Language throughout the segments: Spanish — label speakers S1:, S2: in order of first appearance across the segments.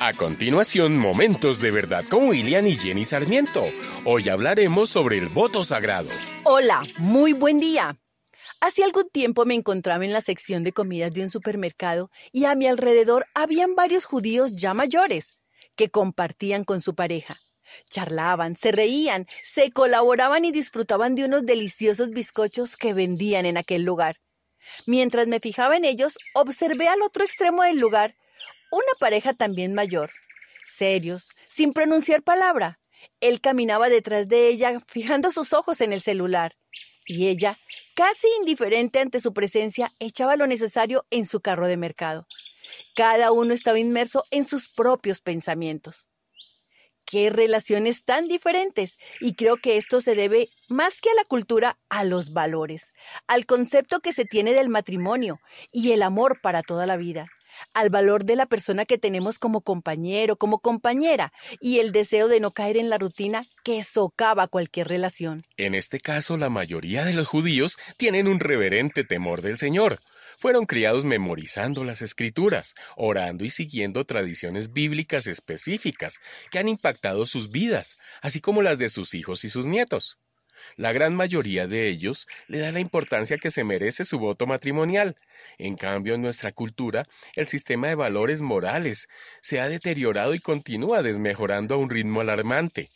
S1: A continuación, Momentos de Verdad con William y Jenny Sarmiento. Hoy hablaremos sobre el voto sagrado.
S2: Hola, muy buen día. Hace algún tiempo me encontraba en la sección de comidas de un supermercado y a mi alrededor habían varios judíos ya mayores que compartían con su pareja. Charlaban, se reían, se colaboraban y disfrutaban de unos deliciosos bizcochos que vendían en aquel lugar. Mientras me fijaba en ellos, observé al otro extremo del lugar una pareja también mayor, serios, sin pronunciar palabra. Él caminaba detrás de ella, fijando sus ojos en el celular, y ella, casi indiferente ante su presencia, echaba lo necesario en su carro de mercado. Cada uno estaba inmerso en sus propios pensamientos. Qué relaciones tan diferentes. Y creo que esto se debe, más que a la cultura, a los valores, al concepto que se tiene del matrimonio y el amor para toda la vida al valor de la persona que tenemos como compañero, como compañera, y el deseo de no caer en la rutina que socava cualquier relación.
S1: En este caso, la mayoría de los judíos tienen un reverente temor del Señor. Fueron criados memorizando las escrituras, orando y siguiendo tradiciones bíblicas específicas que han impactado sus vidas, así como las de sus hijos y sus nietos. La gran mayoría de ellos le da la importancia que se merece su voto matrimonial. En cambio, en nuestra cultura, el sistema de valores morales se ha deteriorado y continúa desmejorando a un ritmo alarmante.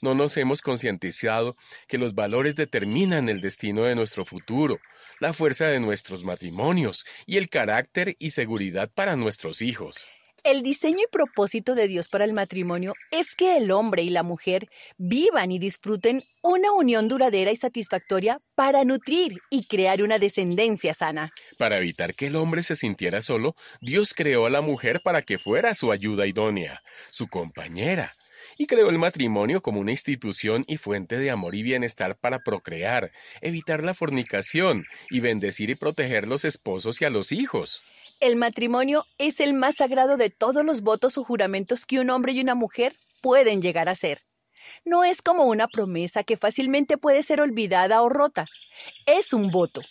S1: No nos hemos concientizado que los valores determinan el destino de nuestro futuro, la fuerza de nuestros matrimonios y el carácter y seguridad para nuestros hijos.
S2: El diseño y propósito de Dios para el matrimonio es que el hombre y la mujer vivan y disfruten una unión duradera y satisfactoria para nutrir y crear una descendencia sana.
S1: Para evitar que el hombre se sintiera solo, Dios creó a la mujer para que fuera su ayuda idónea, su compañera, y creó el matrimonio como una institución y fuente de amor y bienestar para procrear, evitar la fornicación y bendecir y proteger los esposos y a los hijos.
S2: El matrimonio es el más sagrado de todos los votos o juramentos que un hombre y una mujer pueden llegar a hacer. No es como una promesa que fácilmente puede ser olvidada o rota. Es un voto.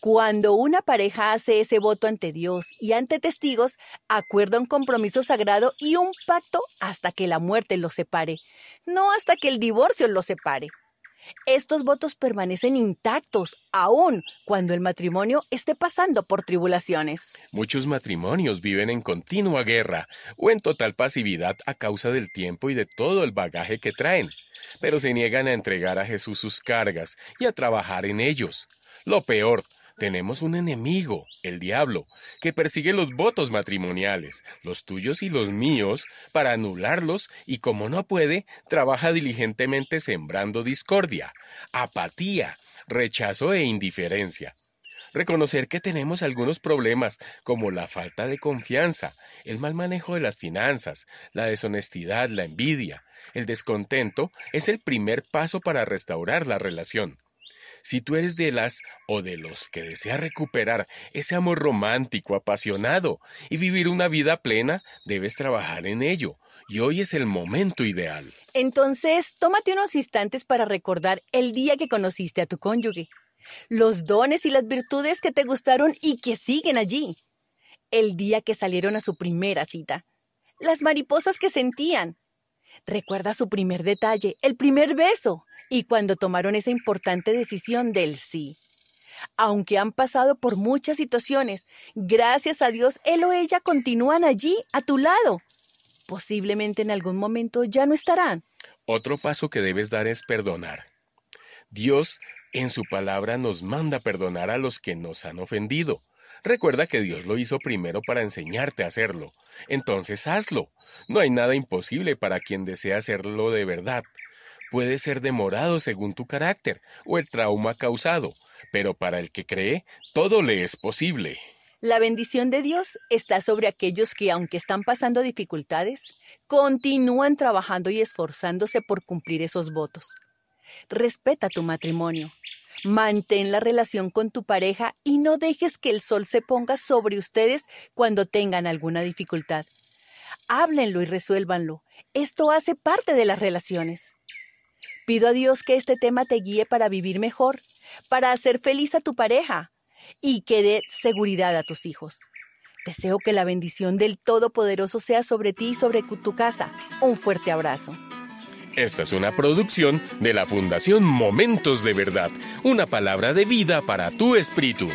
S2: Cuando una pareja hace ese voto ante Dios y ante testigos, acuerda un compromiso sagrado y un pacto hasta que la muerte los separe, no hasta que el divorcio los separe. Estos votos permanecen intactos aún cuando el matrimonio esté pasando por tribulaciones.
S1: Muchos matrimonios viven en continua guerra o en total pasividad a causa del tiempo y de todo el bagaje que traen, pero se niegan a entregar a Jesús sus cargas y a trabajar en ellos. Lo peor, tenemos un enemigo, el diablo, que persigue los votos matrimoniales, los tuyos y los míos, para anularlos y como no puede, trabaja diligentemente sembrando discordia, apatía, rechazo e indiferencia. Reconocer que tenemos algunos problemas, como la falta de confianza, el mal manejo de las finanzas, la deshonestidad, la envidia, el descontento, es el primer paso para restaurar la relación. Si tú eres de las o de los que desea recuperar ese amor romántico, apasionado y vivir una vida plena, debes trabajar en ello. Y hoy es el momento ideal.
S2: Entonces, tómate unos instantes para recordar el día que conociste a tu cónyuge, los dones y las virtudes que te gustaron y que siguen allí, el día que salieron a su primera cita, las mariposas que sentían. Recuerda su primer detalle, el primer beso, y cuando tomaron esa importante decisión del sí. Aunque han pasado por muchas situaciones, gracias a Dios, él o ella continúan allí, a tu lado. Posiblemente en algún momento ya no estarán.
S1: Otro paso que debes dar es perdonar. Dios en su palabra nos manda perdonar a los que nos han ofendido. Recuerda que Dios lo hizo primero para enseñarte a hacerlo. Entonces hazlo. No hay nada imposible para quien desea hacerlo de verdad puede ser demorado según tu carácter o el trauma causado, pero para el que cree, todo le es posible.
S2: La bendición de Dios está sobre aquellos que, aunque están pasando dificultades, continúan trabajando y esforzándose por cumplir esos votos. Respeta tu matrimonio. Mantén la relación con tu pareja y no dejes que el sol se ponga sobre ustedes cuando tengan alguna dificultad. Háblenlo y resuélvanlo. Esto hace parte de las relaciones. Pido a Dios que este tema te guíe para vivir mejor, para hacer feliz a tu pareja y que dé seguridad a tus hijos. Deseo que la bendición del Todopoderoso sea sobre ti y sobre tu casa. Un fuerte abrazo.
S1: Esta es una producción de la Fundación Momentos de Verdad, una palabra de vida para tu espíritu.